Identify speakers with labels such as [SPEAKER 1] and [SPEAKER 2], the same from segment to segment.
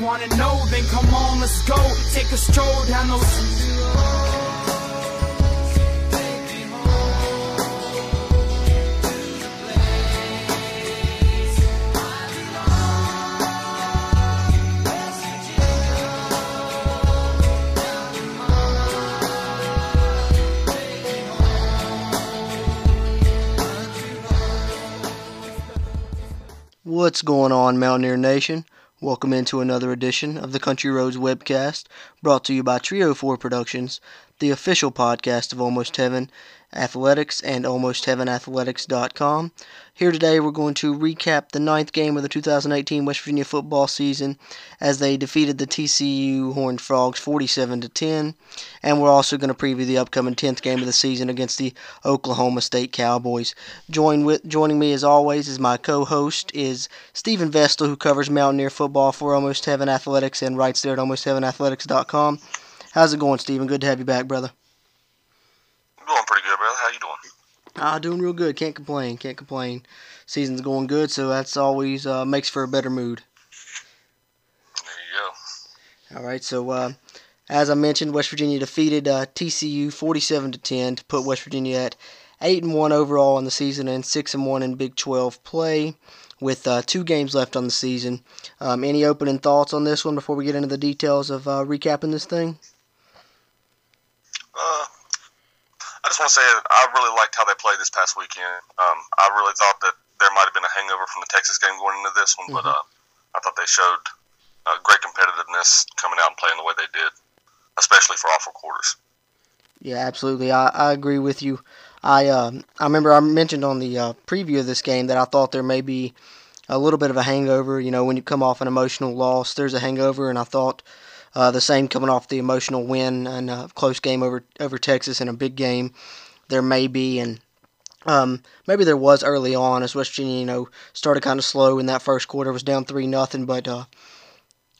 [SPEAKER 1] wanna know, then come on, let's go. Take a stroll down those.
[SPEAKER 2] What's going on, Mountaineer Nation? Welcome into another edition of the Country Roads webcast, brought to you by Trio 4 Productions, the official podcast of Almost Heaven Athletics and AlmostHeavenAthletics.com. Here today, we're going to recap the ninth game of the 2018 West Virginia football season as they defeated the TCU Horned Frogs 47 to 10, and we're also going to preview the upcoming 10th game of the season against the Oklahoma State Cowboys. Join with joining me as always is my co-host is Steven Vestal, who covers Mountaineer football for Almost Heaven Athletics and writes there at AlmostHeavenAthletics.com. How's it going, Steven? Good to have you back, brother.
[SPEAKER 3] Going pretty good, brother. How you doing?
[SPEAKER 2] Ah, doing real good. Can't complain. Can't complain. Season's going good, so that's always uh, makes for a better mood.
[SPEAKER 3] There you go.
[SPEAKER 2] All right. So, uh, as I mentioned, West Virginia defeated uh, TCU 47 to 10 to put West Virginia at eight and one overall in the season and six and one in Big 12 play, with uh, two games left on the season. Um, any opening thoughts on this one before we get into the details of uh, recapping this thing?
[SPEAKER 3] Uh, I just want to say I really liked how they played this past weekend. Um, I really thought that there might have been a hangover from the Texas game going into this one, but
[SPEAKER 2] Mhm.
[SPEAKER 3] uh, I thought they showed uh, great competitiveness coming out and playing the way they did, especially for all four quarters.
[SPEAKER 2] Yeah, absolutely. I, I agree with you. I um I remember I mentioned on the uh, preview of this game that I thought there may be a little bit of a hangover. You know, when you come off an emotional loss, there's a hangover, and I thought uh, the same coming off the emotional win and a close game over over Texas in a big game. There may be, and um, maybe there was early on as West Virginia, you know, started kind of slow in that first quarter, was down three nothing. But uh,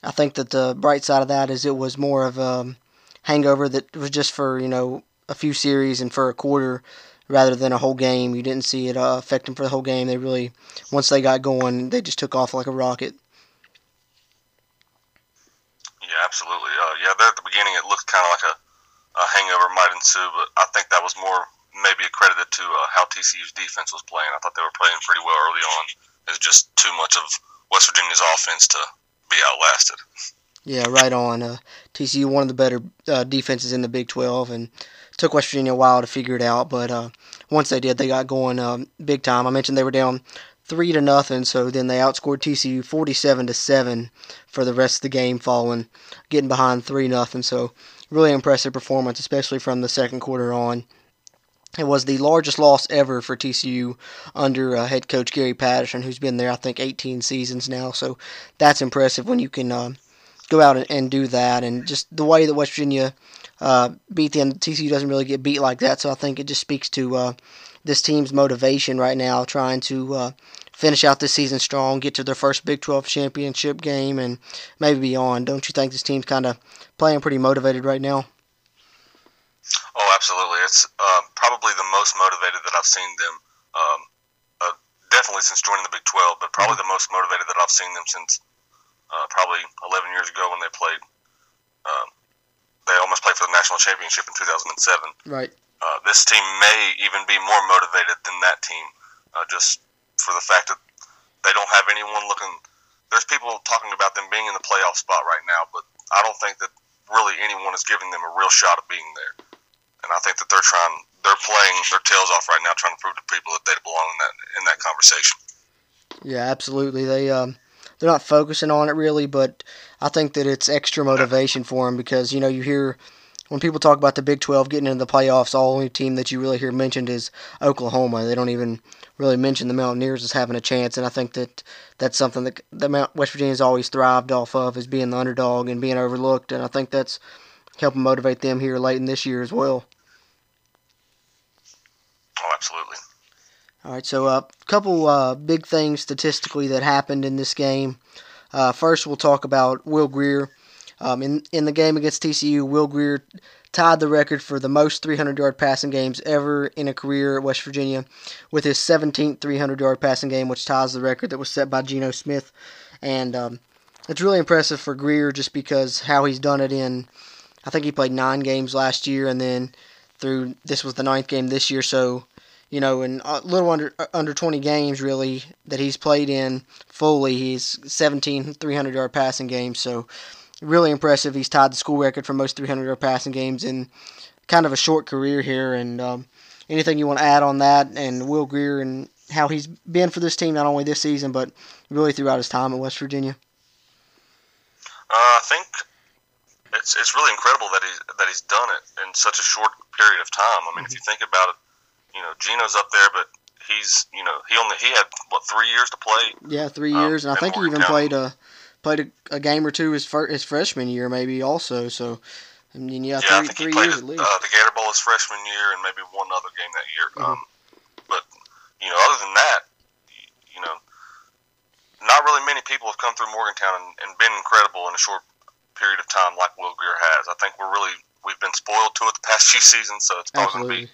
[SPEAKER 2] I think that the bright side of that is it was more of a hangover that was just for you know a few series and for a quarter rather than a whole game. You didn't see it uh, affect them for the whole game. They really, once they got going, they just took off like a rocket.
[SPEAKER 3] Yeah, absolutely. Uh, yeah, there at the beginning it looked kind of like a, a hangover might ensue, but I think that was more maybe accredited to uh, how TCU's defense was playing. I thought they were playing pretty well early on. It's just too much of West Virginia's offense to be outlasted.
[SPEAKER 2] Yeah, right on. Uh, TCU one of the better uh, defenses in the Big 12, and took West Virginia a while to figure it out. But uh, once they did, they got going um, big time. I mentioned they were down three to nothing, so then they outscored TCU 47 to seven for the rest of the game, following getting behind three nothing. So really impressive performance, especially from the second quarter on. It was the largest loss ever for TCU under uh, head coach Gary Patterson, who's been there, I think, 18 seasons now. So that's impressive when you can uh, go out and, and do that. And just the way that West Virginia uh, beat them, TCU doesn't really get beat like that. So I think it just speaks to uh, this team's motivation right now, trying to uh, finish out this season strong, get to their first Big 12 championship game, and maybe beyond. Don't you think this team's kind of playing pretty motivated right now?
[SPEAKER 3] Oh, absolutely. It's uh, probably the most motivated that I've seen them. Um, uh, definitely since joining the Big 12, but probably the most motivated that I've seen them since uh, probably 11 years ago when they played. Um, they almost played for the national championship in 2007.
[SPEAKER 2] Right.
[SPEAKER 3] Uh, this team may even be more motivated than that team, uh, just for the fact that they don't have anyone looking. There's people talking about them being in the playoff spot right now, but I don't think that really anyone is giving them a real shot of being there. And I think that they're trying, they're playing their tails off right now, trying to prove to people that they belong in that in that conversation.
[SPEAKER 2] Yeah, absolutely. They um, they're not focusing on it really, but I think that it's extra motivation for them because you know you hear when people talk about the Big 12 getting into the playoffs, the only team that you really hear mentioned is Oklahoma. They don't even really mention the Mountaineers as having a chance, and I think that that's something that the Mount West Virginia's always thrived off of is being the underdog and being overlooked, and I think that's helping motivate them here late in this year as well.
[SPEAKER 3] Oh, absolutely.
[SPEAKER 2] All right, so a uh, couple uh, big things statistically that happened in this game. Uh, first, we'll talk about Will Grier. Um, in in the game against TCU, Will Grier tied the record for the most 300-yard passing games ever in a career at West Virginia, with his 17th 300-yard passing game, which ties the record that was set by Geno Smith. And um, it's really impressive for Grier just because how he's done it in. I think he played nine games last year, and then through this was the ninth game this year. So, you know, in a little under under 20 games really that he's played in fully, he's 17 300 yard passing games. So, really impressive. He's tied the school record for most 300 yard passing games in kind of a short career here. And um, anything you want to add on that and Will Grier and how he's been for this team, not only this season but really throughout his time at West Virginia.
[SPEAKER 3] Uh, I think it's it's really incredible that he that he's done it in such a short period of time. I mean, mm-hmm. if you think about it, you know, Geno's up there, but he's you know he only he had what three years to play.
[SPEAKER 2] Yeah, three um, years, um, and I think he even County. played a played a, a, game or two his fir- his freshman year maybe also. So. I mean, yeah,
[SPEAKER 3] yeah,
[SPEAKER 2] three,
[SPEAKER 3] I think he played at least. Uh, the Gator Bowl his freshman year, and maybe one other game that year. Mm-hmm. Um, but you know, other than that, you know, not really many people have come through Morgantown and, and been incredible in a short period of time like Will Grier has. I think we're really we've been spoiled to it the past few seasons, so it's probably going to be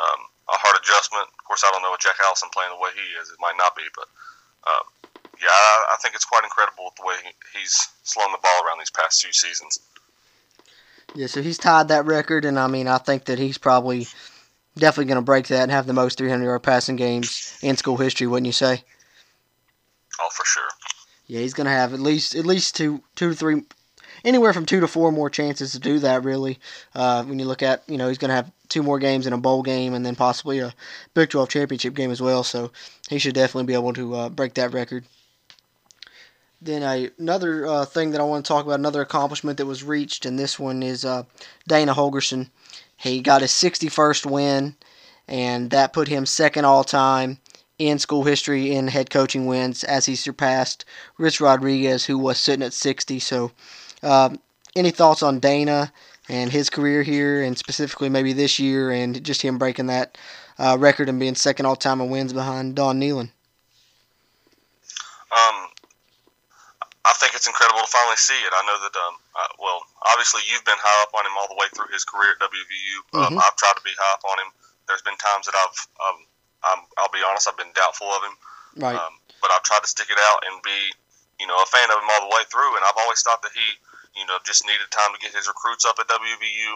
[SPEAKER 3] um, a hard adjustment. Of course, I don't know what Jack Allison playing the way he is; it might not be, but um, yeah, I, I, think it's quite incredible the way he's slung the ball around these past two seasons.
[SPEAKER 2] Yeah, so he's tied that record, and I mean, I think that he's probably definitely going to break that and have the most 300 yard passing games in school history, wouldn't you say?
[SPEAKER 3] Oh, for sure.
[SPEAKER 2] Yeah, he's going to have at least at least two two to three anywhere from two to four more chances to do that. Really, uh, when you look at you know he's going to have two more games in a bowl game and then possibly a Big 12 championship game as well. So he should definitely be able to uh, break that record. Then another uh, thing that I want to talk about, another accomplishment that was reached, and this one is uh, Dana Holgorsen. He got his 61st win, and that put him second all time in school history in head coaching wins as he surpassed Rich Rodriguez, who was sitting at 60. So um, any thoughts on Dana and his career here, and specifically maybe this year, and just him breaking that uh, record and being second all time in wins behind Don Nehlen?
[SPEAKER 3] Um, I think it's incredible to finally see it. I know that, um, uh, well, obviously you've been high up on him all the way through his career at WVU. Um, mm-hmm. I've tried to be high up on him. There's been times that I've, um, i will be honest, I've been doubtful of him.
[SPEAKER 2] Right. Um,
[SPEAKER 3] but I've tried to stick it out and be, you know, a fan of him all the way through. And I've always thought that he you know, just needed time to get his recruits up at WVU,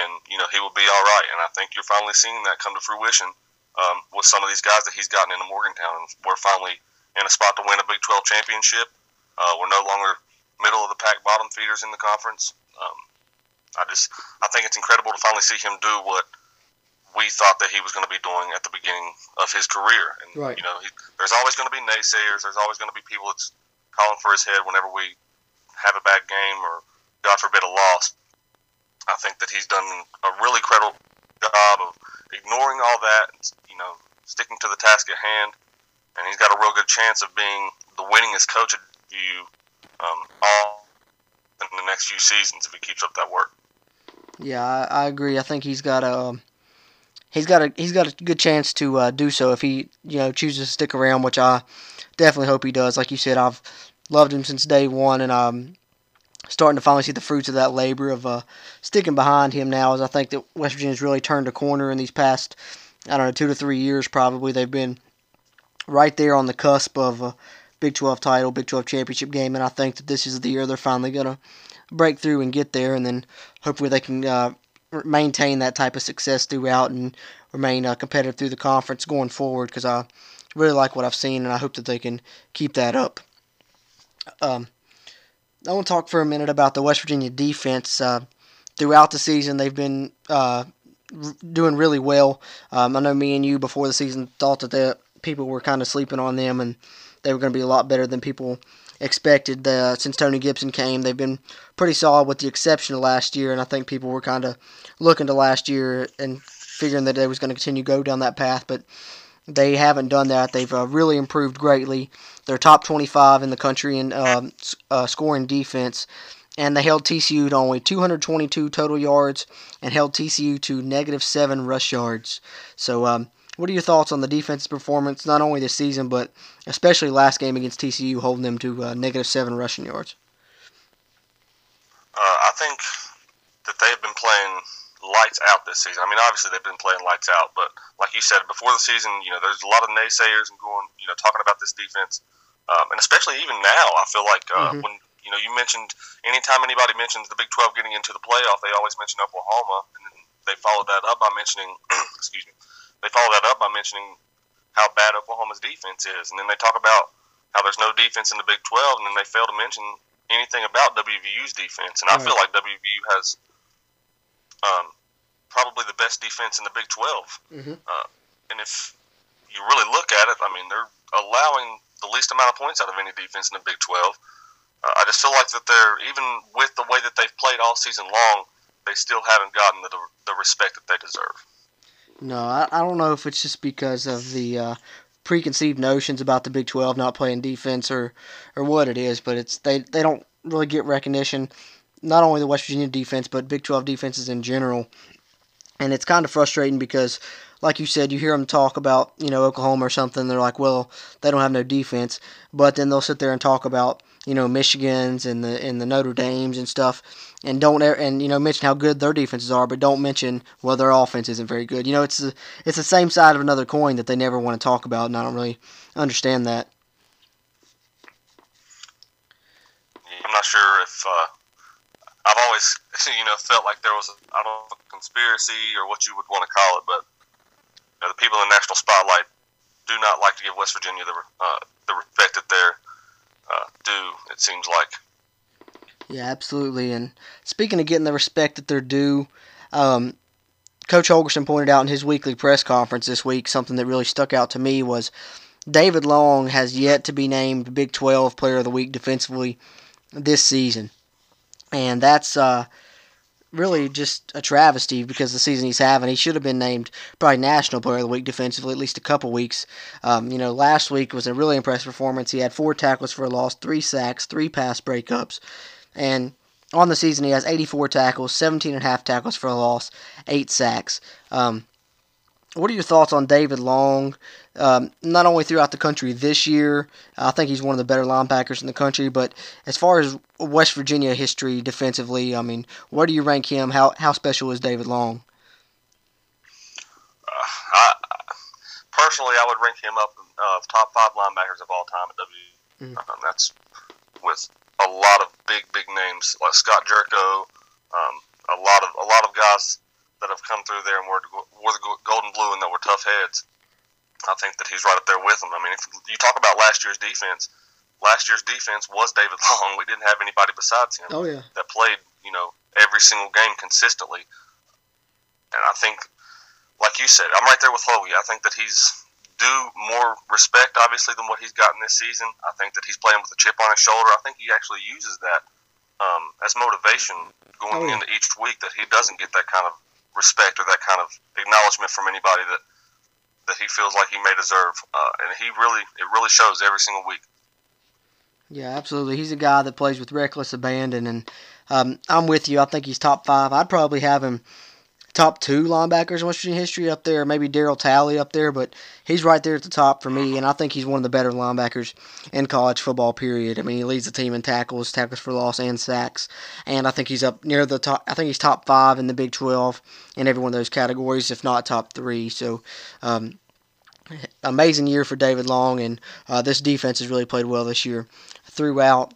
[SPEAKER 3] and you know he will be all right. And I think you're finally seeing that come to fruition um, with some of these guys that he's gotten into Morgantown. And we're finally in a spot to win a Big 12 championship. Uh, we're no longer middle of the pack bottom feeders in the conference. Um, I just I think it's incredible to finally see him do what we thought that he was going to be doing at the beginning of his career. And
[SPEAKER 2] right.
[SPEAKER 3] you know, he, there's always going to be naysayers. There's always going to be people that's calling for his head whenever we have a bad game or, God forbid, a loss. I think that he's done a really credible job of ignoring all that, you know, sticking to the task at hand, and he's got a real good chance of being the winningest coach at you um, all in the next few seasons if he keeps up that work.
[SPEAKER 2] Yeah, I, I agree. I think he's got a he's got a he's got a good chance to uh, do so if he you know chooses to stick around, which I definitely hope he does. Like you said, I've loved him since day one, and I'm starting to finally see the fruits of that labor of uh, sticking behind him now. As I think that West Virginia's really turned a corner in these past, I don't know, two to three years probably. They've been right there on the cusp of a Big 12 title, Big 12 championship game, and I think that this is the year they're finally going to break through and get there, and then hopefully they can uh, maintain that type of success throughout and remain uh, competitive through the conference going forward because I really like what I've seen, and I hope that they can keep that up. Um, I want to talk for a minute about the West Virginia defense. Uh, throughout the season, they've been uh, doing really well. Um, I know me and you before the season thought that the people were kind of sleeping on them and they were going to be a lot better than people expected. Uh, since Tony Gibson came, they've been pretty solid with the exception of last year, and I think people were kind of looking to last year and figuring that they was going to continue to go down that path, but they haven't done that. They've uh, really improved greatly. They're top 25 in the country in um, uh, scoring defense, and they held TCU to only 222 total yards and held TCU to negative seven rush yards. So, um, what are your thoughts on the defense's performance, not only this season, but especially last game against TCU, holding them to uh, negative seven rushing yards?
[SPEAKER 3] Uh, I think that they've been playing lights out this season. I mean, obviously they've been playing lights out, but like you said before the season, you know, there's a lot of naysayers and going, you know, talking about this defense. um, and especially even now, I feel like uh,
[SPEAKER 2] Mhm.
[SPEAKER 3] when you know you mentioned anytime anybody mentions the Big 12 getting into the playoff, they always mention Oklahoma, and then they followed that up by mentioning, excuse me, they followed that up by mentioning how bad Oklahoma's defense is, and then they talk about how there's no defense in the Big 12, and then they fail to mention anything about WVU's defense, and I feel like WVU has um, probably the best defense in the Big 12.
[SPEAKER 2] Mhm.
[SPEAKER 3] Uh, and if you really look at it, I mean, they're allowing the least amount of points out of any defense in the Big 12. Uh, I just feel like that they're, even with the way that they've played all season long, they still haven't gotten the, the respect that they deserve.
[SPEAKER 2] No, I, I don't know if it's just because of the uh, preconceived notions about the Big 12 not playing defense or, or what it is, but it's they, they don't really get recognition, not only the West Virginia defense, but Big 12 defenses in general. And it's kind of frustrating because, like you said, you hear them talk about, you know, Oklahoma or something. They're like, well, they don't have no defense. But then they'll sit there and talk about, you know, Michigan's and the and the Notre Dames and stuff, and don't and you know mention how good their defenses are, but don't mention well their offense isn't very good. You know, it's the it's the same side of another coin that they never want to talk about, and I don't really understand that.
[SPEAKER 3] I'm not sure if uh, I've always, you know, felt like there was a, I don't know, a conspiracy or what you would want to call it, but you know, the people in the national spotlight do not like to give West Virginia the uh, the respect that they're uh, due. It seems like.
[SPEAKER 2] Yeah, absolutely. And speaking of getting the respect that they're due, um, Coach Holgorsen pointed out in his weekly press conference this week something that really stuck out to me was David Long has yet to be named Big 12 Player of the Week defensively this season. And that's uh, really just a travesty because the season he's having. He should have been named probably National Player of the Week defensively at least a couple weeks. Um, you know, last week was a really impressive performance. He had four tackles for a loss, three sacks, three pass breakups. And on the season, he has 84 tackles, 17 and a half tackles for a loss, eight sacks. Um, what are your thoughts on David Long? Um, not only throughout the country this year, I think he's one of the better linebackers in the country, but as far as West Virginia history defensively, I mean, where do you rank him? How how special is David Long?
[SPEAKER 3] Uh, I, personally, I would rank him up uh, top five linebackers of all time at W.
[SPEAKER 2] Mm.
[SPEAKER 3] Um, that's with a lot of big, big names like Scott Jerko, um, a lot of a lot of guys that have come through there and were were the golden blue and that were tough heads. I think that he's right up there with them. I mean, if you talk about last year's defense, last year's defense was David Long. We didn't have anybody besides him
[SPEAKER 2] Oh yeah,
[SPEAKER 3] that played, you know, every single game consistently. And I think, like you said, I'm right there with Hoagie. I think that he's due more respect, obviously, than what he's gotten this season. I think that he's playing with a chip on his shoulder. I think he actually uses that um, as motivation going
[SPEAKER 2] Oh, yeah.
[SPEAKER 3] into each week that he doesn't get that kind of respect or that kind of acknowledgement from anybody that that he feels like he may deserve. Uh, and he really, it really shows every single week.
[SPEAKER 2] yeah, absolutely. He's a guy that plays with reckless abandon, and um, I'm with you. I think he's top five. I'd probably have him top two linebackers in West Virginia history up there, maybe Darryl Talley up there, but he's right there at the top for me, and I think he's one of the better linebackers in college football. Period. I mean, he leads the team in tackles, tackles for loss, and sacks, and I think he's up near the top. I think he's top five in the Big Twelve in every one of those categories, if not top three. So. Um, Amazing year for David Long, and uh, this defense has really played well this year throughout.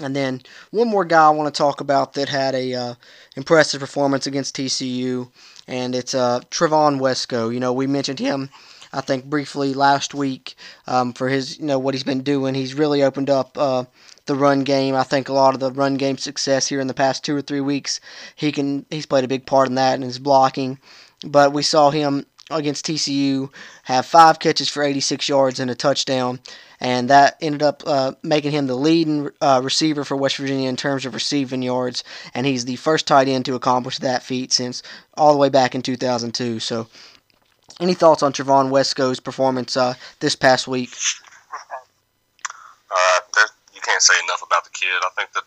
[SPEAKER 2] And then one more guy I want to talk about that had a uh, impressive performance against TCU, and it's uh, Trevon Wesco. You know, we mentioned him, I think, briefly last week um, for his, you know, what he's been doing. He's really opened up uh, the run game. I think a lot of the run game success here in the past two or three weeks, he can, he's played a big part in that and his blocking. But we saw him against TCU have five catches for 86 yards and a touchdown and that ended up uh, making him the leading uh, receiver for West Virginia in terms of receiving yards, and he's the first tight end to accomplish that feat since all the way back in 2002. So, any thoughts on Trevon Wesco's performance uh, this past week?
[SPEAKER 3] Uh, you can't say enough about the kid. I think that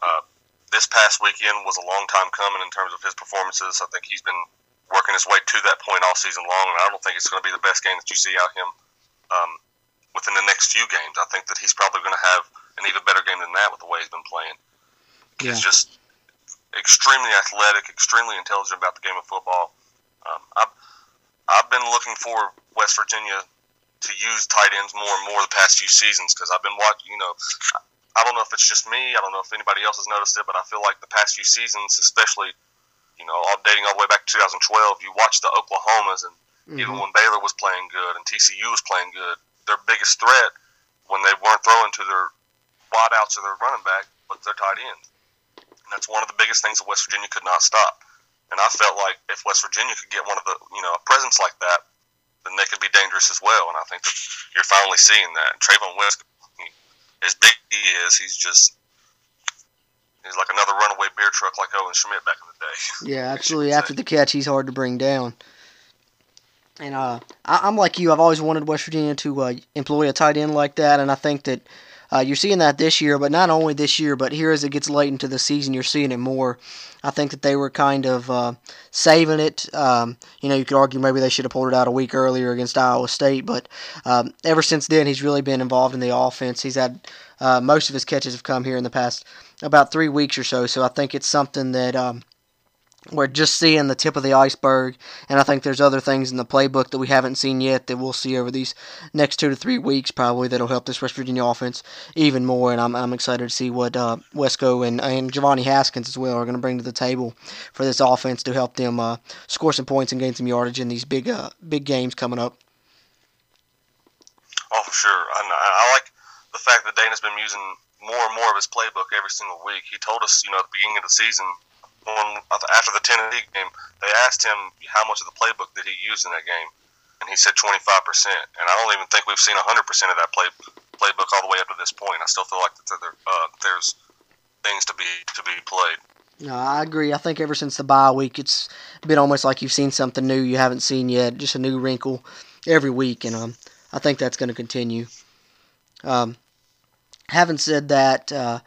[SPEAKER 3] uh, this past weekend was a long time coming in terms of his performances. I think he's been working his way to that point all season long, and I don't think it's going to be the best game that you see out him um, within the next few games. I think that he's probably going to have an even better game than that with the way he's been playing.
[SPEAKER 2] Yeah.
[SPEAKER 3] He's just extremely athletic, extremely intelligent about the game of football. Um, I've, I've been looking for West Virginia to use tight ends more and more the past few seasons because I've been watching. You know, I don't know if it's just me. I don't know if anybody else has noticed it, but I feel like the past few seasons, especially, you know, all dating all the way back to 2012, you watch the Oklahomas and mm-hmm. even when Baylor was playing good and TCU was playing good, their biggest threat when they weren't throwing to their wideouts or their running back was their tight end. And that's one of the biggest things that West Virginia could not stop. And I felt like if West Virginia could get one of the, you know, a presence like that, then they could be dangerous as well. And I think that you're finally seeing that. And Trevon West, he, as big he is, he's just he's like another runaway beer truck like Owen Schmidt back in the day.
[SPEAKER 2] Yeah, absolutely. After the catch, he's hard to bring down. And uh, I, am like you. I've always wanted West Virginia to uh, employ a tight end like that, and I think that uh, you're seeing that this year, but not only this year, but here as it gets late into the season, you're seeing it more. I think that they were kind of uh, saving it. Um, you know, you could argue maybe they should have pulled it out a week earlier against Iowa State, but um, ever since then, he's really been involved in the offense. He's had uh, most of his catches have come here in the past about three weeks or so, so I think it's something that. Um, we're just seeing the tip of the iceberg, and I think there's other things in the playbook that we haven't seen yet that we'll see over these next two to three weeks probably that'll help this West Virginia offense even more. And I'm, I'm excited to see what uh, Wesco and, and Jovani Haskins as well are going to bring to the table for this offense to help them uh, score some points and gain some yardage in these big uh, big games coming up.
[SPEAKER 3] Oh, for sure. I, I like the fact that Dana's been using more and more of his playbook every single week. He told us, you know, at the beginning of the season when after the Tennessee game, they asked him how much of the playbook did he use in that game, and he said 25 percent. And I don't even think we've seen 100 percent of that play playbook all the way up to this point. I still feel like that there, uh, there's things to be to be played.
[SPEAKER 2] No, I agree. I think ever since the bye week, it's been almost like you've seen something new you haven't seen yet, just a new wrinkle every week, and um, I think that's going to continue. Um, having said that, uh,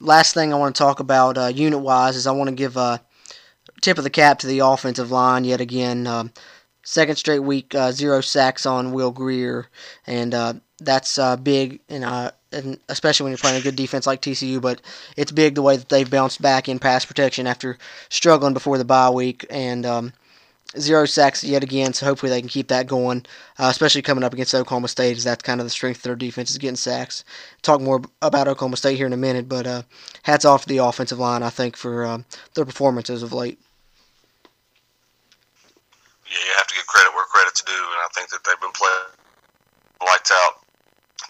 [SPEAKER 2] last thing I want to talk about uh, unit wise is I want to give a tip of the cap to the offensive line yet again. Um, second straight week, uh, zero sacks on Will Grier, and uh, that's uh, big, and, uh, and especially when you're playing a good defense like TCU. But it's big the way that they've bounced back in pass protection after struggling before the bye week, and um, zero sacks yet again, so hopefully they can keep that going, uh, especially coming up against Oklahoma State, as that's kind of the strength of their defense is getting sacks. Talk more about Oklahoma State here in a minute, but uh, hats off to the offensive line, I think, for uh, their performances of late.
[SPEAKER 3] Yeah, you have to give credit where credit's due, and I think that they've been playing lights out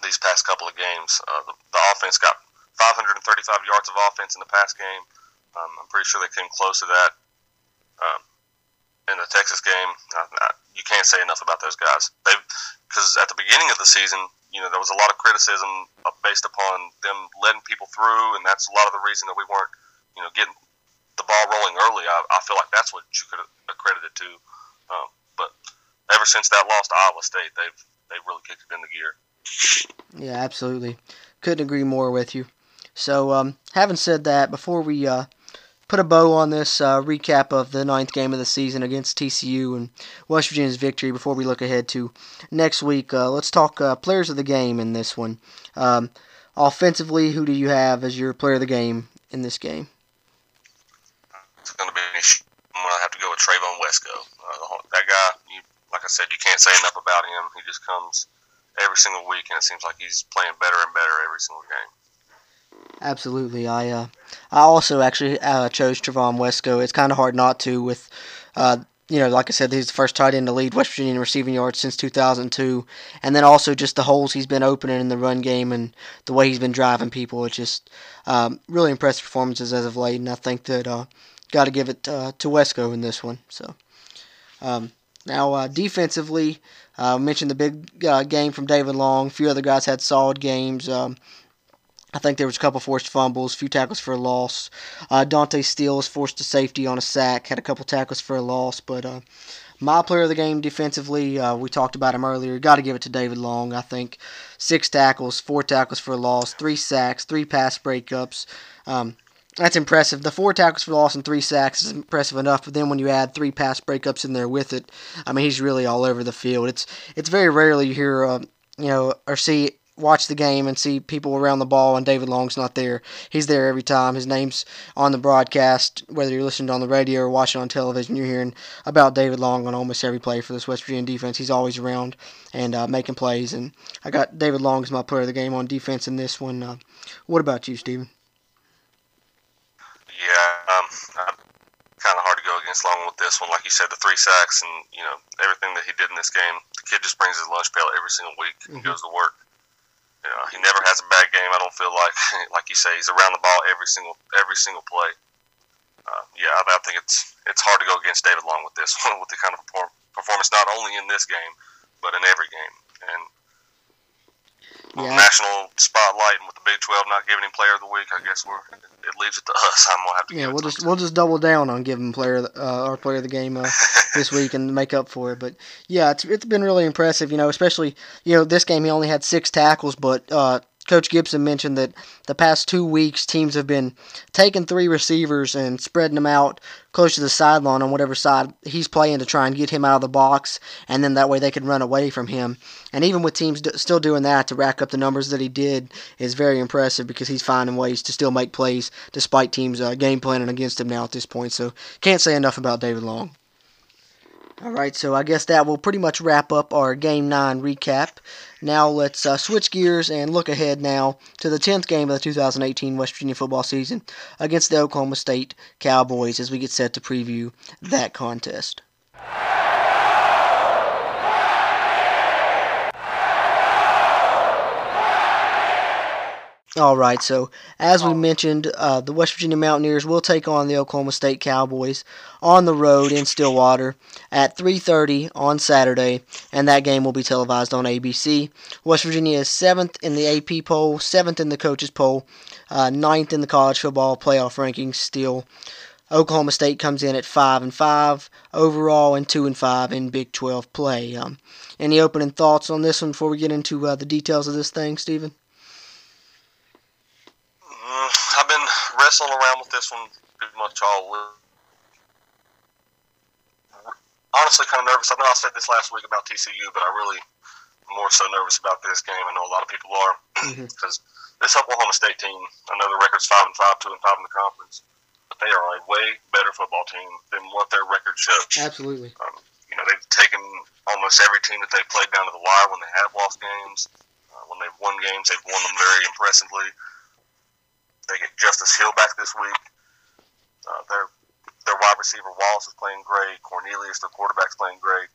[SPEAKER 3] these past couple of games. Uh, the, the, offense got 535 yards of offense in the past game. Um, I'm pretty sure they came close to that. Um, in the Texas game, you can't say enough about those guys. They because at the beginning of the season, you know, there was a lot of criticism based upon them letting people through, and that's a lot of the reason that we weren't, you know, getting the ball rolling early. I, I feel like that's what you could accredit it to. Um, but ever since that loss to Iowa State, they've they've really kicked it into gear.
[SPEAKER 2] Yeah, absolutely. Couldn't agree more with you. So, um, having said that, before we uh, put a bow on this uh, recap of the ninth game of the season against TCU and West Virginia's victory before we look ahead to next week. Uh, let's talk uh, players of the game in this one. Um, offensively, who do you have as your player of the game in this game?
[SPEAKER 3] It's going to be. I'm going to have to go with Trevon Wesco. Uh, that guy, you, like I said, you can't say enough about him. He just comes every single week, and it seems like he's playing better and better every single game.
[SPEAKER 2] Absolutely. I uh, I also actually uh, chose Trevon Wesco. It's kind of hard not to with, uh, you know, like I said, he's the first tight end to lead West Virginia in receiving yards since 2002, and then also just the holes he's been opening in the run game and the way he's been driving people. It's just um, really impressive performances as of late, and I think that uh, got to give it uh, to Wesco in this one. So. Um, now, uh, defensively, I uh, mentioned the big uh, game from David Long. A few other guys had solid games. Um, I think there was a couple forced fumbles, a few tackles for a loss. Uh, Dante Stills was forced to safety on a sack, had a couple tackles for a loss. But uh, my player of the game defensively, uh, we talked about him earlier. Got to give it to David Long. I think six tackles, four tackles for a loss, three sacks, three pass breakups. Um, that's impressive. The four tackles for loss and three sacks is impressive enough, but then when you add three pass breakups in there with it, I mean he's really all over the field. It's it's very rarely you hear uh, you know or see watch the game and see people around the ball and David Long's not there. He's there every time. His name's on the broadcast, whether you're listening on the radio or watching on television. You're hearing about David Long on almost every play for this West Virginia defense. He's always around and uh, making plays. And I got David Long as my player of the game on defense in this one. Uh, what about you, Steven?
[SPEAKER 3] Yeah, um, kind of hard to go against Long with this one. Like you said, the three sacks and you know everything that he did in this game. The kid just brings his lunch pail every single week and mm-hmm. goes to work. You he never has a bad game. I don't feel like, like you say, he's around the ball every single every single play. Uh, yeah, I, I think it's it's hard to go against David Long with this one, with the kind of performance not only in this game but in every game. And yeah. national spotlight, and with the Big Twelve not giving him Player of the Week, I guess we're it leaves it to us. I'm gonna have to.
[SPEAKER 2] Yeah, we'll just we'll just double down on giving player uh, our Player of the Game uh, this week and make up for it. But yeah, it's it's been really impressive. You know, especially you know this game he only had six tackles, but uh, Coach Gibson mentioned that the past two weeks teams have been taking three receivers and spreading them out close to the sideline on whatever side he's playing to try and get him out of the box, and then that way they can run away from him. And even with teams still doing that to rack up the numbers that he did is very impressive because he's finding ways to still make plays despite teams uh, game planning against him now at this point. So can't say enough about David Long. All right, so I guess that will pretty much wrap up our Game 9 recap. Now let's uh, switch gears and look ahead now to the 10th game of the 2018 West Virginia football season against the Oklahoma State Cowboys as we get set to preview that contest. All right, so as we mentioned, uh, the West Virginia Mountaineers will take on the Oklahoma State Cowboys on the road in Stillwater at 3:30 on Saturday, and that game will be televised on ABC. West Virginia is seventh in the AP poll, seventh in the coaches poll, uh, ninth in the college football playoff rankings. Still, Oklahoma State comes in at five and five overall, and two and five in Big 12 play. Um, any opening thoughts on this one before we get into uh, the details of this thing, Steven?
[SPEAKER 3] I've been wrestling around with this one pretty much all week. Honestly, kind of nervous. I know I said this last week about TCU, but I really more so nervous about this game. I know a lot of people are because mm-hmm. this Oklahoma State team. I know the record's five and five, two and five in the conference, but they are a way better football team than what their record shows.
[SPEAKER 2] Absolutely.
[SPEAKER 3] Um, you know, they've taken almost every team that they've played down to the wire when they have lost games. Uh, when they've won games, they've won them very impressively. They get Justice Hill back this week. Uh, their their wide receiver Wallace is playing great. Cornelius, their quarterback's playing great.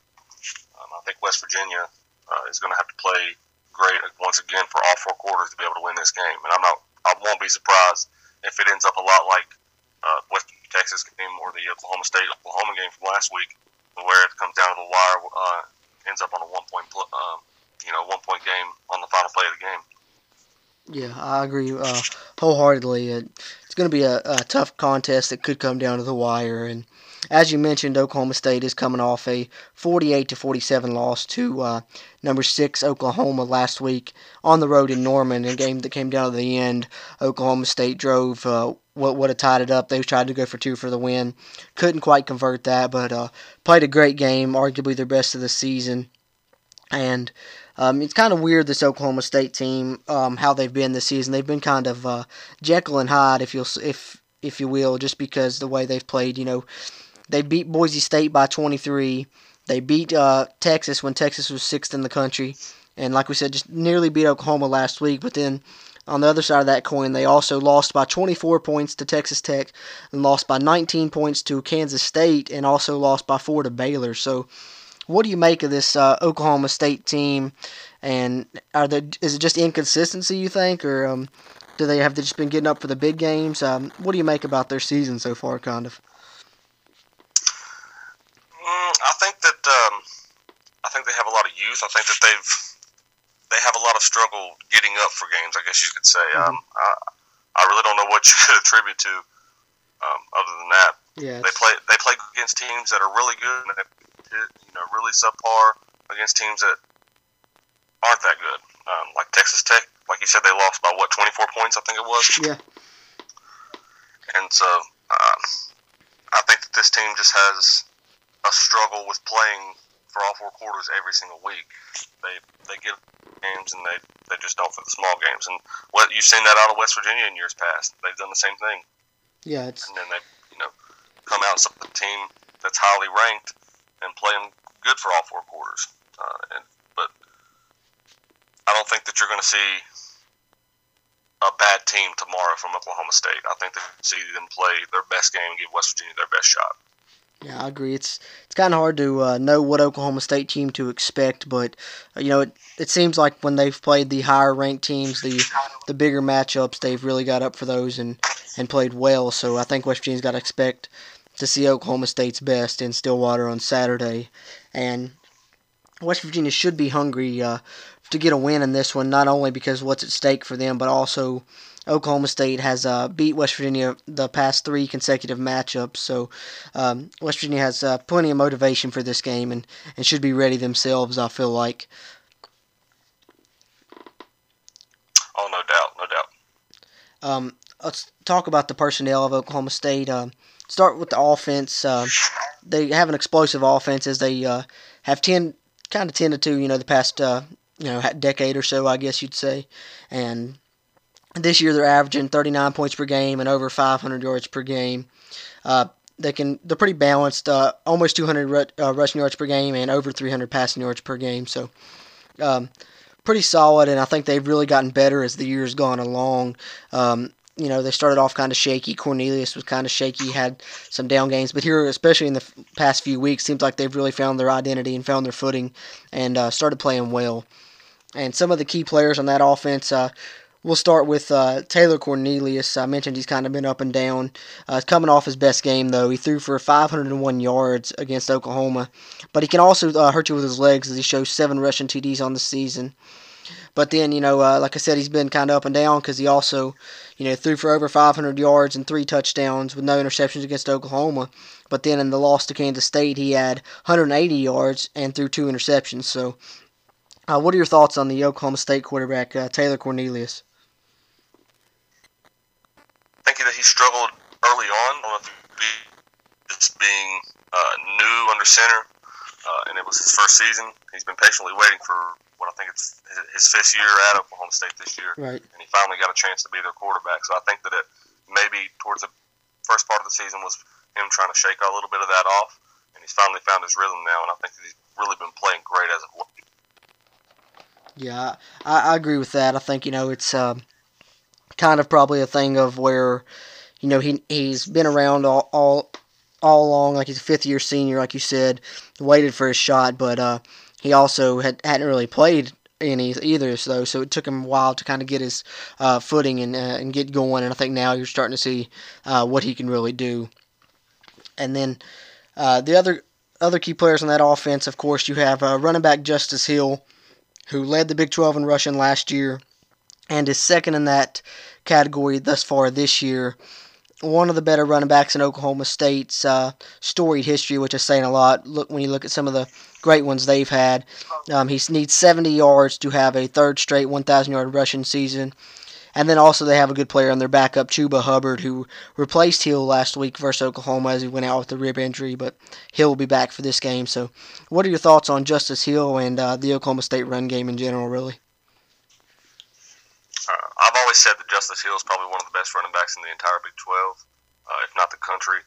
[SPEAKER 3] Um, I think West Virginia uh, is going to have to play great once again for all four quarters to be able to win this game. And I'm not, I won't be surprised if it ends up a lot like uh, West Texas game or the Oklahoma State Oklahoma game from last week, where it comes down to the wire, uh, ends up on a one point, uh, you know, one point game on the final play of the game.
[SPEAKER 2] Yeah, I agree uh, wholeheartedly. It's going to be a, a, tough contest that could come down to the wire. And as you mentioned, Oklahoma State is coming off a 48 to 47 loss to uh, number six Oklahoma last week on the road in Norman. A game that came down to the end. Oklahoma State drove uh, what would have tied it up. They tried to go for two for the win, couldn't quite convert that, but uh, played a great game, arguably their best of the season. And um, it's kind of weird this Oklahoma State team, um, how they've been this season. They've been kind of uh, Jekyll and Hyde, if you'll if if you will, just because the way they've played. You know, they beat Boise State by 23. They beat uh, Texas when Texas was sixth in the country, and like we said, just nearly beat Oklahoma last week. But then on the other side of that coin, they also lost by 24 points to Texas Tech, and lost by 19 points to Kansas State, and also lost by four to Baylor. So what do you make of this uh, Oklahoma State team? And are they, is it just inconsistency you think, or um, do they have just been getting up for the big games? Um, what do you make about their season so far, kind of?
[SPEAKER 3] Mm, I think that um, I think they have a lot of youth. I think that they've they have a lot of struggle getting up for games. I guess you could say. Mm-hmm. Um, I, I really don't know what you could attribute to um, other than that.
[SPEAKER 2] Yeah,
[SPEAKER 3] they play they play against teams that are really good and they you know, really subpar against teams that aren't that good. Um, like Texas Tech, like you said, they lost by what, 24 points, I think it was?
[SPEAKER 2] Yeah.
[SPEAKER 3] And so um, I think that this team just has a struggle with playing for all four quarters every single week. They they get games, and they they just don't for the small games. And what you've seen that out of West Virginia in years past. They've done the same thing.
[SPEAKER 2] Yeah, it's
[SPEAKER 3] and then they you know come out a team that's highly ranked and playing good for all four quarters. Uh, and, but I don't think that you're going to see a bad team tomorrow from Oklahoma State. I think they see them play their best game and give West Virginia their best shot.
[SPEAKER 2] Yeah, I agree. It's it's kind of hard to uh, know what Oklahoma State team to expect, but uh, you know it, it seems like when they've played the higher ranked teams, the the bigger matchups, they've really got up for those and and played well. So I think West Virginia's got to expect to see Oklahoma State's best in Stillwater on Saturday, and West Virginia should be hungry uh, to get a win in this one, not only because what's at stake for them, but also Oklahoma State has uh, beat West Virginia the past three consecutive matchups. So um, West Virginia has uh, plenty of motivation for this game and, and should be ready themselves, I feel like.
[SPEAKER 3] Oh, no doubt, no doubt.
[SPEAKER 2] Um, let's talk about the personnel of Oklahoma State. Uh, start with the offense. Uh, they have an explosive offense as they uh, have ten, kind of tended to, you know, the past uh, you know decade or so, I guess you'd say, and this year they're averaging 39 points per game and over 500 yards per game. Uh, they can they're pretty balanced, uh, almost 200 uh, rushing yards per game and over 300 passing yards per game. So um, pretty solid, and I think they've really gotten better as the years gone along. Um, you know, they started off kind of shaky. Cornelius was kind of shaky, had some down games, but here, especially in the past few weeks, seems like they've really found their identity and found their footing and uh, started playing well. And some of the key players on that offense, uh, We'll start with uh, Taylor Cornelius. I mentioned he's kind of been up and down. Uh, coming off his best game, though. He threw for 501 yards against Oklahoma. But he can also uh, hurt you with his legs as he shows seven rushing TDs on the season. But then, you know, uh, like I said, he's been kind of up and down because he also, you know, threw for over 500 yards and three touchdowns with no interceptions against Oklahoma. But then in the loss to Kansas State, he had 180 yards and threw two interceptions. So, uh, what are your thoughts on the Oklahoma State quarterback, uh, Taylor Cornelius?
[SPEAKER 3] thinking that he struggled early on, just being uh, new under center, uh, and it was his first season. He's been patiently waiting for what I think it's his fifth year at Oklahoma State this year,
[SPEAKER 2] right.
[SPEAKER 3] and he finally got a chance to be their quarterback. So I think that it maybe towards the first part of the season was him trying to shake a little bit of that off, and he's finally found his rhythm now, and I think that he's really been playing great as of late.
[SPEAKER 2] Yeah, I, I agree with that. I think you know it's. Um, kind of probably a thing of where, you know, he he's been around all all, all along, like he's a fifth year senior, like you said, waited for his shot, but uh, he also had hadn't really played any either, so so it took him a while to kind of get his uh, footing and uh, and get going, and I think now you're starting to see uh, what he can really do. And then uh, the other other key players on that offense, of course, you have uh, running back Justice Hill, who led the Big 12 in rushing last year and is second in that category thus far this year. One of the better running backs in Oklahoma State's uh, storied history, which is saying a lot. Look when you look at some of the great ones they've had. Um, he needs 70 yards to have a third straight 1,000 yard rushing season. And then also they have a good player on their backup, Chuba Hubbard, who replaced Hill last week versus Oklahoma as he went out with a rib injury, but Hill will be back for this game. So, what are your thoughts on Justice Hill and uh, the Oklahoma State run game in general, really?
[SPEAKER 3] I've always said that Justice Hill is probably one of the best running backs in the entire Big 12, uh, if not the country.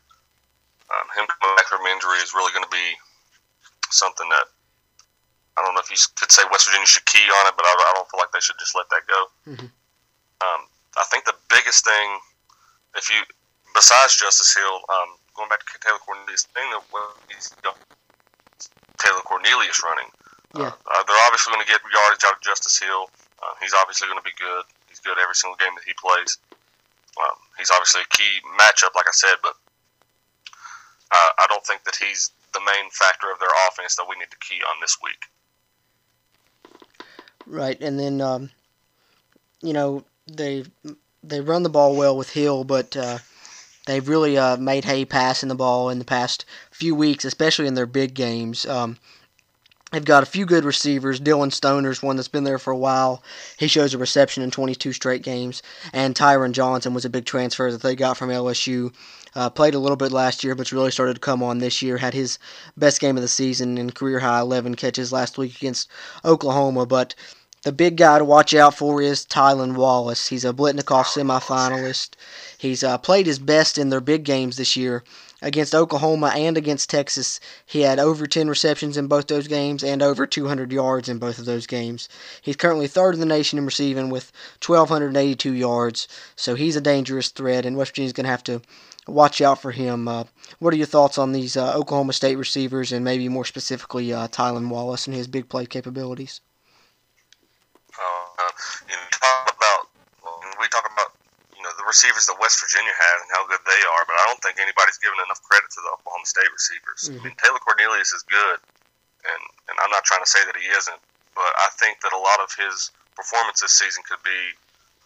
[SPEAKER 3] Um, him coming back from injury is really going to be something that I don't know if you could say West Virginia should key on it, but I, I don't feel like they should just let that go.
[SPEAKER 2] Mm-hmm.
[SPEAKER 3] Um, I think the biggest thing, if you besides Justice Hill, um, going back to Taylor Cornelius, thing that well, he's you know, Taylor Cornelius running,
[SPEAKER 2] yeah.
[SPEAKER 3] uh, they're obviously going to get yardage out of Justice Hill. Uh, he's obviously going to be good. Good every single game that he plays. Um, he's obviously a key matchup, like I said, but uh, I don't think that he's the main factor of their offense that we need to key on this week.
[SPEAKER 2] Right, and then um, you know they they run the ball well with Hill, but uh, they've really uh, made hay passing the ball in the past few weeks, especially in their big games. Um, They've got a few good receivers. Dillon Stoner's one that's been there for a while. He shows a reception in 22 straight games. And Tyron Johnson was a big transfer that they got from LSU. Uh, played a little bit last year, but really started to come on this year. Had his best game of the season in career high 11 catches last week against Oklahoma. But the big guy to watch out for is Tylan Wallace. He's a Biletnikoff semifinalist. He's uh, played his best in their big games this year against Oklahoma and against Texas. He had over 10 receptions in both those games and over 200 yards in both of those games. He's currently third in the nation in receiving with 1,282 yards, so he's a dangerous threat, and West Virginia's going to have to watch out for him. Uh, what are your thoughts on these uh, Oklahoma State receivers and maybe more specifically uh, Tylan Wallace and his big play capabilities?
[SPEAKER 3] Uh, talk about we talk about the receivers that West Virginia had and how good they are, but I don't think anybody's given enough credit to the Oklahoma State receivers. Mm-hmm. I mean, Taylor Cornelius is good, and and I'm not trying to say that he isn't, but I think that a lot of his performance this season could be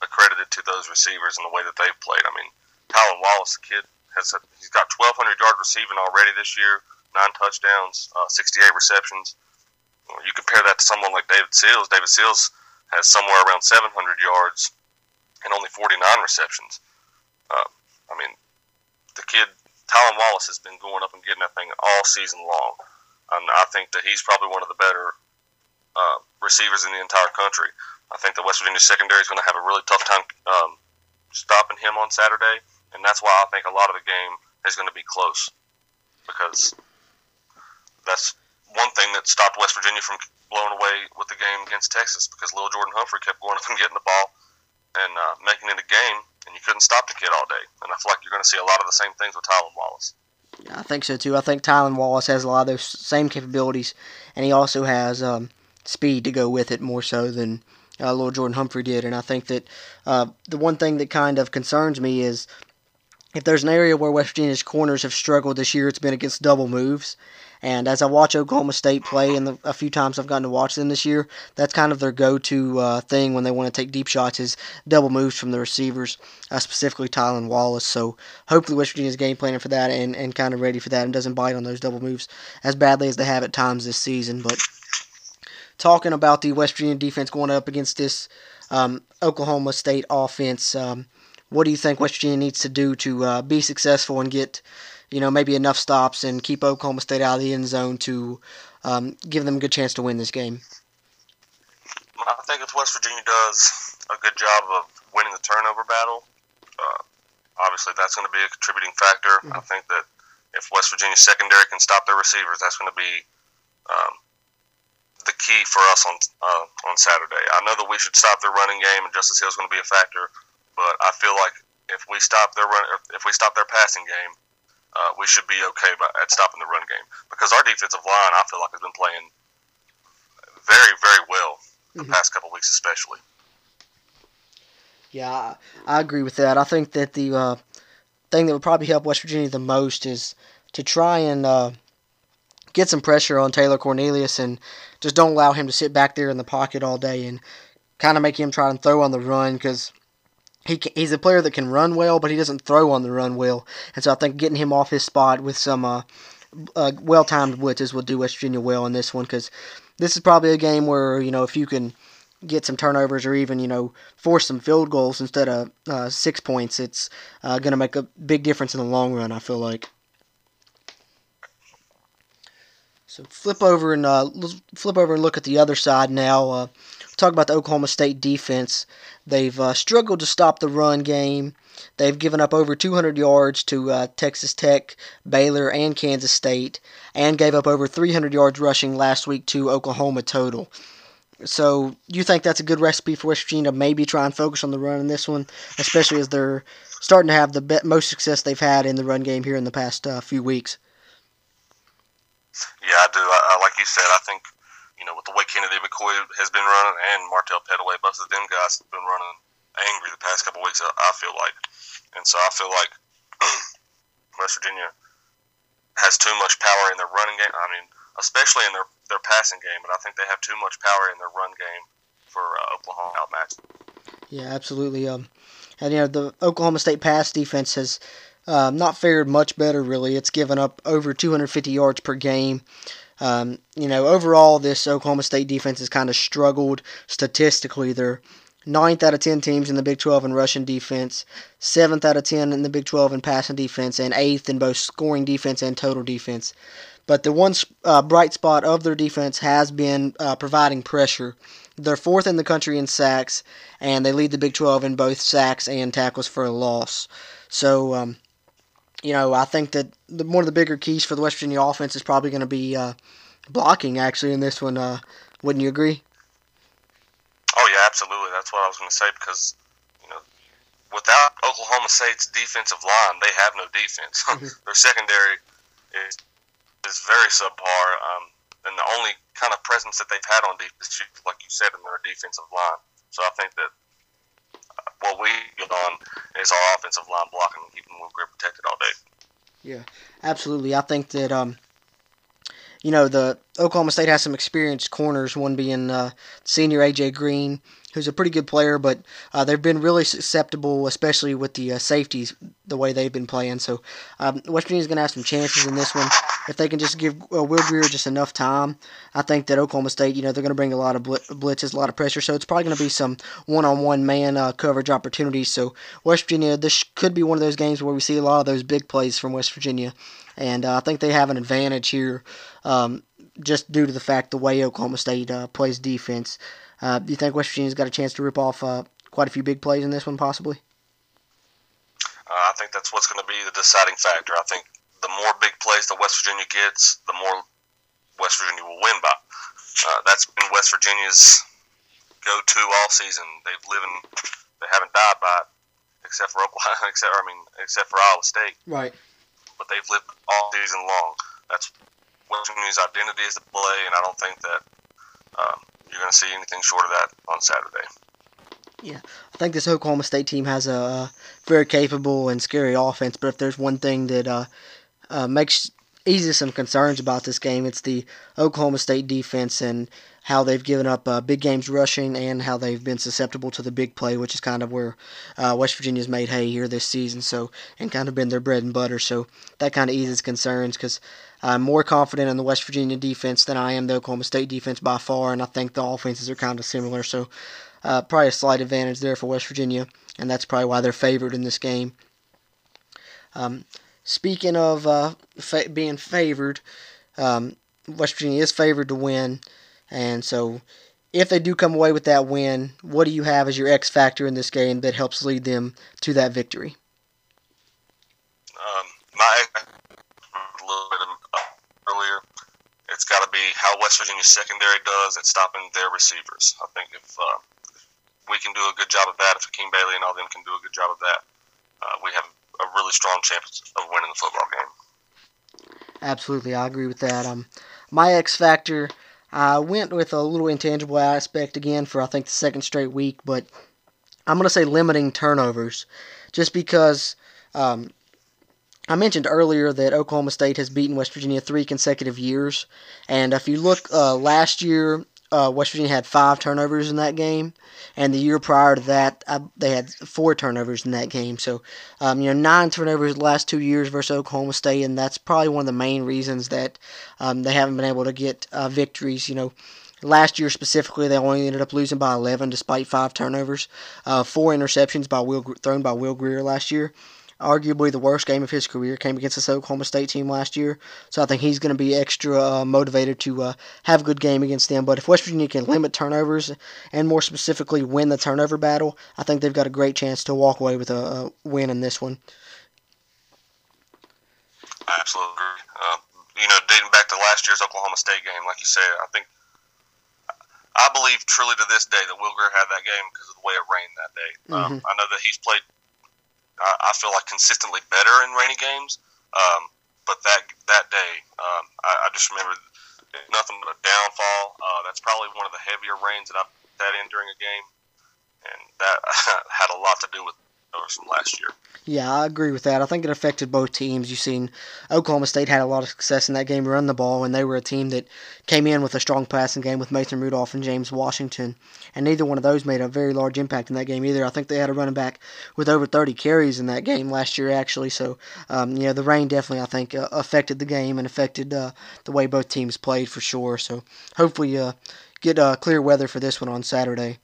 [SPEAKER 3] accredited to those receivers and the way that they've played. I mean, Tylan Wallace, the kid, has a, he's got 1,200 yard receiving already this year, nine touchdowns, uh, 68 receptions. You compare that to someone like David Sills. David Sills has somewhere around 700 yards and only 49 receptions. Uh, I mean, the kid, Tylan Wallace, has been going up and getting that thing all season long. And I think that he's probably one of the better uh, receivers in the entire country. I think the West Virginia secondary is going to have a really tough time um, stopping him on Saturday, and that's why I think a lot of the game is going to be close because that's one thing that stopped West Virginia from blowing away with the game against Texas because Lil Jordan Humphrey kept going up and getting the ball and uh, making it a game, and you couldn't stop the kid all day. And I feel like you're going to see a lot of the same things with Tylan Wallace.
[SPEAKER 2] Yeah, I think so too. I think Tylan Wallace has a lot of those same capabilities, and he also has um, speed to go with it more so than uh, Lil Jordan Humphrey did. And I think that uh, the one thing that kind of concerns me is if there's an area where West Virginia's corners have struggled this year, it's been against double moves. And as I watch Oklahoma State play, and a few times I've gotten to watch them this year, that's kind of their go-to uh, thing when they want to take deep shots is double moves from the receivers, uh, specifically Tylan Wallace. So hopefully West Virginia's game planning for that and, and kind of ready for that and doesn't bite on those double moves as badly as they have at times this season. But talking about the West Virginia defense going up against this um, Oklahoma State offense, um, what do you think West Virginia needs to do to uh, be successful and get – you know, maybe enough stops and keep Oklahoma State out of the end zone to um, give them a good chance to win this game?
[SPEAKER 3] I think if West Virginia does a good job of winning the turnover battle, uh, obviously that's going to be a contributing factor. Mm-hmm. I think that if West Virginia secondary can stop their receivers, that's going to be um, the key for us on uh, on Saturday. I know that we should stop their running game, and Justice Hill is going to be a factor, but I feel like if we stop their run, if we stop their passing game, uh, we should be okay by, at stopping the run game because our defensive line, I feel like, has been playing very, very well the mm-hmm. past couple weeks, especially.
[SPEAKER 2] Yeah, I, I, agree with that. I think that the uh, thing that would probably help West Virginia the most is to try and uh, get some pressure on Taylor Cornelius and just don't allow him to sit back there in the pocket all day and kind of make him try and throw on the run because he he's a player that can run well, but he doesn't throw on the run well. And so I think getting him off his spot with some uh, uh, well timed blitzes will do West Virginia well in this one because this is probably a game where you know if you can get some turnovers or even you know force some field goals instead of uh, six points, it's uh, going to make a big difference in the long run. I feel like. So flip over and uh, flip over and look at the other side now. Uh, talk about the Oklahoma State defense. They've uh, struggled to stop the run game. They've given up over 200 yards to uh, Texas Tech, Baylor, and Kansas State, and gave up over 300 yards rushing last week to Oklahoma total. So, you think that's a good recipe for West Virginia maybe try and focus on the run in this one, especially as they're starting to have the most success they've had in the run game here in the past uh, few weeks?
[SPEAKER 3] Yeah, I do. I, like you said, I think you know, with the way Kennedy McCoy has been running and Martell Pettaway, both of them guys have been running angry the past couple weeks. I feel like, and so I feel like West Virginia has too much power in their running game. I mean, especially in their their passing game, but I think they have too much power in their run game for uh, Oklahoma outmatch.
[SPEAKER 2] Yeah, absolutely. Um, and you know the Oklahoma State pass defense has uh, not fared much better. Really, it's given up over 250 yards per game. Um, you know, overall, this Oklahoma State defense has kind of struggled statistically. They're ninth out of 10 teams in the Big 12 in rushing defense, seventh out of 10 in the Big 12 in passing defense, and eighth in both scoring defense and total defense. But the one uh, bright spot of their defense has been uh, providing pressure. They're fourth in the country in sacks, and they lead the Big 12 in both sacks and tackles for a loss. So, um, you know, I think that the, one of the bigger keys for the West Virginia offense is probably going to be uh, blocking, actually, in this one. Uh, wouldn't you agree?
[SPEAKER 3] Oh, yeah, absolutely. That's what I was going to say because, you know, without Oklahoma State's defensive line, they have no defense. Mm-hmm. Their secondary is is very subpar. Um, and the only kind of presence that they've had on defense, like you said, in their defensive line. So I think that what we get on is our offensive line blocking and keeping Will Grier protected all day.
[SPEAKER 2] Yeah, absolutely. I think that um, you know the Oklahoma State has some experienced corners. One being uh, senior AJ Green, who's a pretty good player, but uh, they've been really susceptible, especially with the uh, safeties, the way they've been playing. So um, West Virginia's going to have some chances in this one if they can just give uh, Will Grier just enough time. I think that Oklahoma State, you know, they're going to bring a lot of blitzes, a lot of pressure. So it's probably going to be some one-on-one man uh, coverage opportunities. So West Virginia, this could be one of those games where we see a lot of those big plays from West Virginia, and uh, I think they have an advantage here. Um, just due to the fact the way Oklahoma State uh, plays defense. Uh, do you think West Virginia's got a chance to rip off uh, quite a few big plays in this one, possibly?
[SPEAKER 3] Uh, I think that's what's going to be the deciding factor. I think the more big plays that West Virginia gets, the more West Virginia will win by. Uh, that's been West Virginia's go-to all season. They've lived, in, they haven't died by it, except for Oklahoma, except I mean, except for Iowa State.
[SPEAKER 2] Right.
[SPEAKER 3] But they've lived all season long. That's West Virginia's identity is to play, and I don't think that um, you're going to see anything short of that on Saturday.
[SPEAKER 2] Yeah, I think this Oklahoma State team has a very capable and scary offense. But if there's one thing that uh, uh, makes eases some concerns about this game, it's the Oklahoma State defense and how they've given up uh, big games rushing and how they've been susceptible to the big play, which is kind of where uh, West Virginia's made hay here this season. So and kind of been their bread and butter. So that kind of eases concerns because I'm more confident in the West Virginia defense than I am the Oklahoma State defense by far, and I think the offenses are kind of similar. So uh, probably a slight advantage there for West Virginia, and that's probably why they're favored in this game. Um, speaking of uh, fa- being favored, um, West Virginia is favored to win, and so if they do come away with that win, what do you have as your X factor in this game that helps lead them to that victory?
[SPEAKER 3] Um, my earlier. It's got to be how West Virginia secondary does at stopping their receivers. I think if, uh, we can do a good job of that, if Hakeem Bailey and all them can do a good job of that, uh, we have a really strong chance of winning the football game.
[SPEAKER 2] Absolutely, I agree with that. Um, my X factor, I went with a little intangible aspect again for I think the second straight week, but I'm gonna say limiting turnovers, just because um, I mentioned earlier that Oklahoma State has beaten West Virginia three consecutive years, and if you look uh, last year, uh, West Virginia had five turnovers in that game, and the year prior to that, uh, they had four turnovers in that game. So, um, you know, nine turnovers the last two years versus Oklahoma State, and that's probably one of the main reasons that um, they haven't been able to get uh, victories. You know, Last year specifically, they only ended up losing by 11 despite five turnovers, uh, four interceptions by Will thrown by Will Grier last year arguably the worst game of his career, came against this Oklahoma State team last year. So I think he's going to be extra uh, motivated to uh, have a good game against them. But if West Virginia can limit turnovers and more specifically win the turnover battle, I think they've got a great chance to walk away with a, a win in this one.
[SPEAKER 3] I absolutely agree. Uh, you know, dating back to last year's Oklahoma State game, like you said, I think I believe truly to this day that Will Grier had that game because of the way it rained that day. Um, mm-hmm. I know that he's played I, I feel like consistently better in rainy games. Um, but that that day, um, I, I just remember nothing but a downfall. Uh, that's probably one of the heavier rains that I've had in during a game, and that had a lot to do with from last year.
[SPEAKER 2] Yeah, I agree with that. I think it affected both teams. You've seen Oklahoma State had a lot of success in that game, run the ball, and they were a team that came in with a strong passing game with Mason Rudolph and James Washington. And neither one of those made a very large impact in that game either. I think they had a running back with over 30 carries in that game last year, actually. So, um, yeah, the rain definitely, I think, uh, affected the game and affected uh, the way both teams played for sure. So, hopefully, uh, get uh, clear weather for this one on Saturday.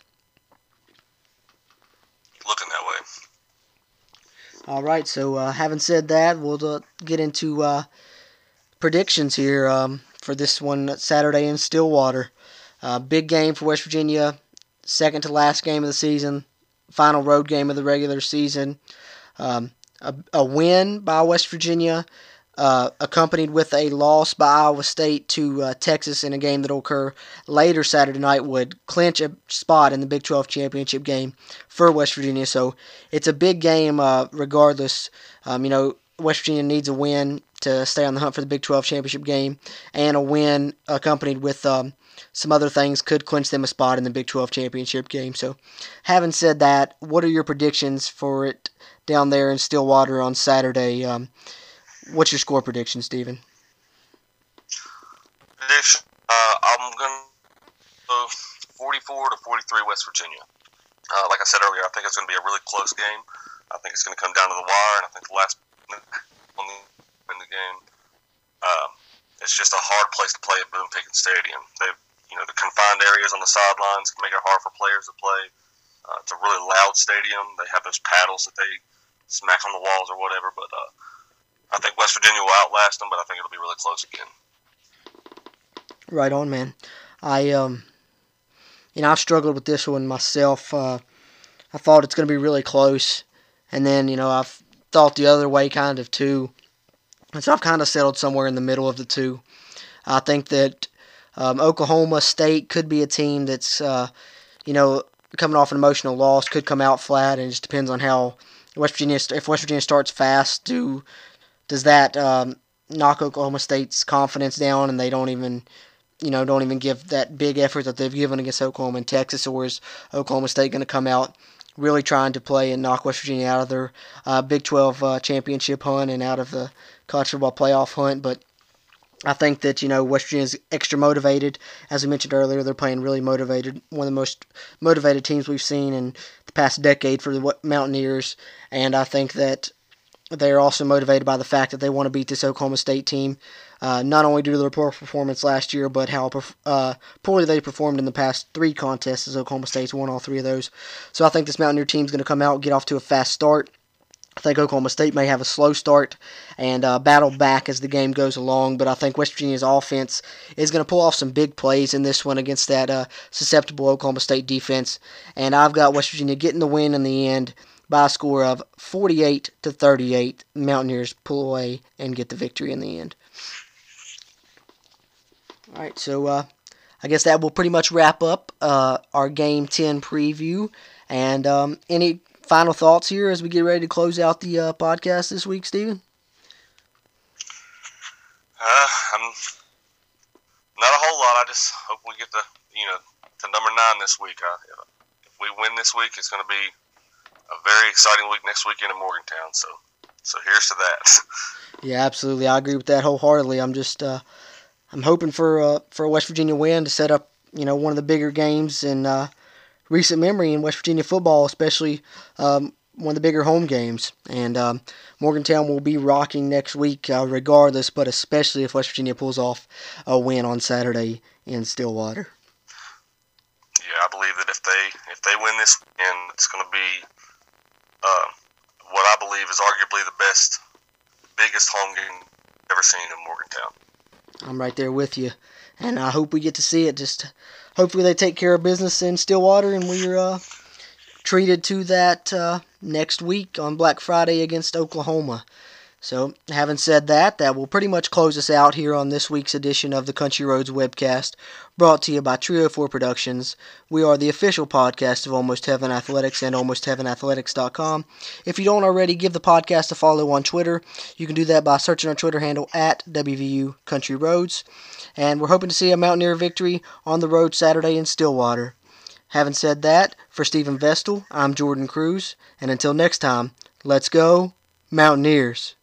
[SPEAKER 3] looking that way.
[SPEAKER 2] All right. So uh, having said that, we'll uh, get into uh, predictions here um, for this one Saturday in Stillwater. Uh, big game for West Virginia. Second to last game of the season. Final road game of the regular season. Um, a, a win by West Virginia uh, accompanied with a loss by Iowa State to uh, Texas in a game that will occur later Saturday night would clinch a spot in the Big 12 championship game for West Virginia. So it's a big game, uh, regardless. Um, you know, West Virginia needs a win to stay on the hunt for the Big 12 championship game, and a win accompanied with um, some other things could clinch them a spot in the Big 12 championship game. So, having said that, what are your predictions for it down there in Stillwater on Saturday? Um, What's your score prediction, Steven?
[SPEAKER 3] Prediction. Uh, I'm going to go 44 to 43 West Virginia. Uh, like I said earlier, I think it's going to be a really close game. I think it's going to come down to the wire, and I think the last on in the game. Um, it's just a hard place to play at Boone Pickens Stadium. They, you know, the confined areas on the sidelines can make it hard for players to play. Uh, it's a really loud stadium. They have those paddles that they smack on the walls or whatever, but uh, I think West Virginia will outlast them, but I think it'll be really close again.
[SPEAKER 2] Right on, man. I um, you know, I've struggled with this one myself. Uh, I thought it's going to be really close, and then you know I've thought the other way kind of too, and so I've kind of settled somewhere in the middle of the two. I think that um, Oklahoma State could be a team that's uh, you know coming off an emotional loss, could come out flat, and it just depends on how West Virginia if West Virginia starts fast, do does that um, knock Oklahoma State's confidence down and they don't even you know don't even give that big effort that they've given against Oklahoma and Texas or is Oklahoma State going to come out really trying to play and knock West Virginia out of their uh, Big 12 uh, championship hunt and out of the college football playoff hunt? But I think that you know West Virginia's extra motivated. As we mentioned earlier, they're playing really motivated. One of the most motivated teams we've seen in the past decade for the Mountaineers, and I think that they are also motivated by the fact that they want to beat this Oklahoma State team, uh, not only due to their poor performance last year, but how uh, poorly they performed in the past three contests as Oklahoma State's won all three of those. So I think this Mountaineer team is going to come out, get off to a fast start. I think Oklahoma State may have a slow start and uh, battle back as the game goes along, but I think West Virginia's offense is going to pull off some big plays in this one against that uh, susceptible Oklahoma State defense. And I've got West Virginia getting the win in the end by a score of 48 to 38. Mountaineers pull away and get the victory in the end. All right, so uh, I guess that will pretty much wrap up uh, our Game 10 preview. And um, any final thoughts here as we get ready to close out the uh, podcast this week, Steven?
[SPEAKER 3] Uh, I'm not a whole lot. I just hope we get to you know to number nine this week. Uh, if we win this week, it's going to be a very exciting week next weekend in Morgantown. So, so here's to that.
[SPEAKER 2] Yeah, absolutely. I agree with that wholeheartedly. I'm just, uh, I'm hoping for uh, for a West Virginia win to set up, you know, one of the bigger games in uh, recent memory in West Virginia football, especially um, one of the bigger home games. And um, Morgantown will be rocking next week, uh, regardless, but especially if West Virginia pulls off a win on Saturday in Stillwater.
[SPEAKER 3] Yeah, I believe that if they if they win this, and it's going to be uh, what I believe is arguably the best, biggest home game ever seen in Morgantown.
[SPEAKER 2] I'm right there with you, and I hope we get to see it. Just hopefully they take care of business in Stillwater, and we're uh, treated to that uh, next week on Black Friday against Oklahoma. So, having said that, that will pretty much close us out here on this week's edition of the Country Roads webcast, brought to you by Trio 4 Productions. We are the official podcast of Almost Heaven Athletics and AlmostHeavenAthletics.com. If you don't already, give the podcast a follow on Twitter. You can do that by searching our Twitter handle at WVU Country Roads. And we're hoping to see a Mountaineer victory on the road Saturday in Stillwater. Having said that, for Steven Vestal, I'm Jordan Cruz, and until next time, let's go, Mountaineers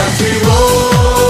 [SPEAKER 1] country road.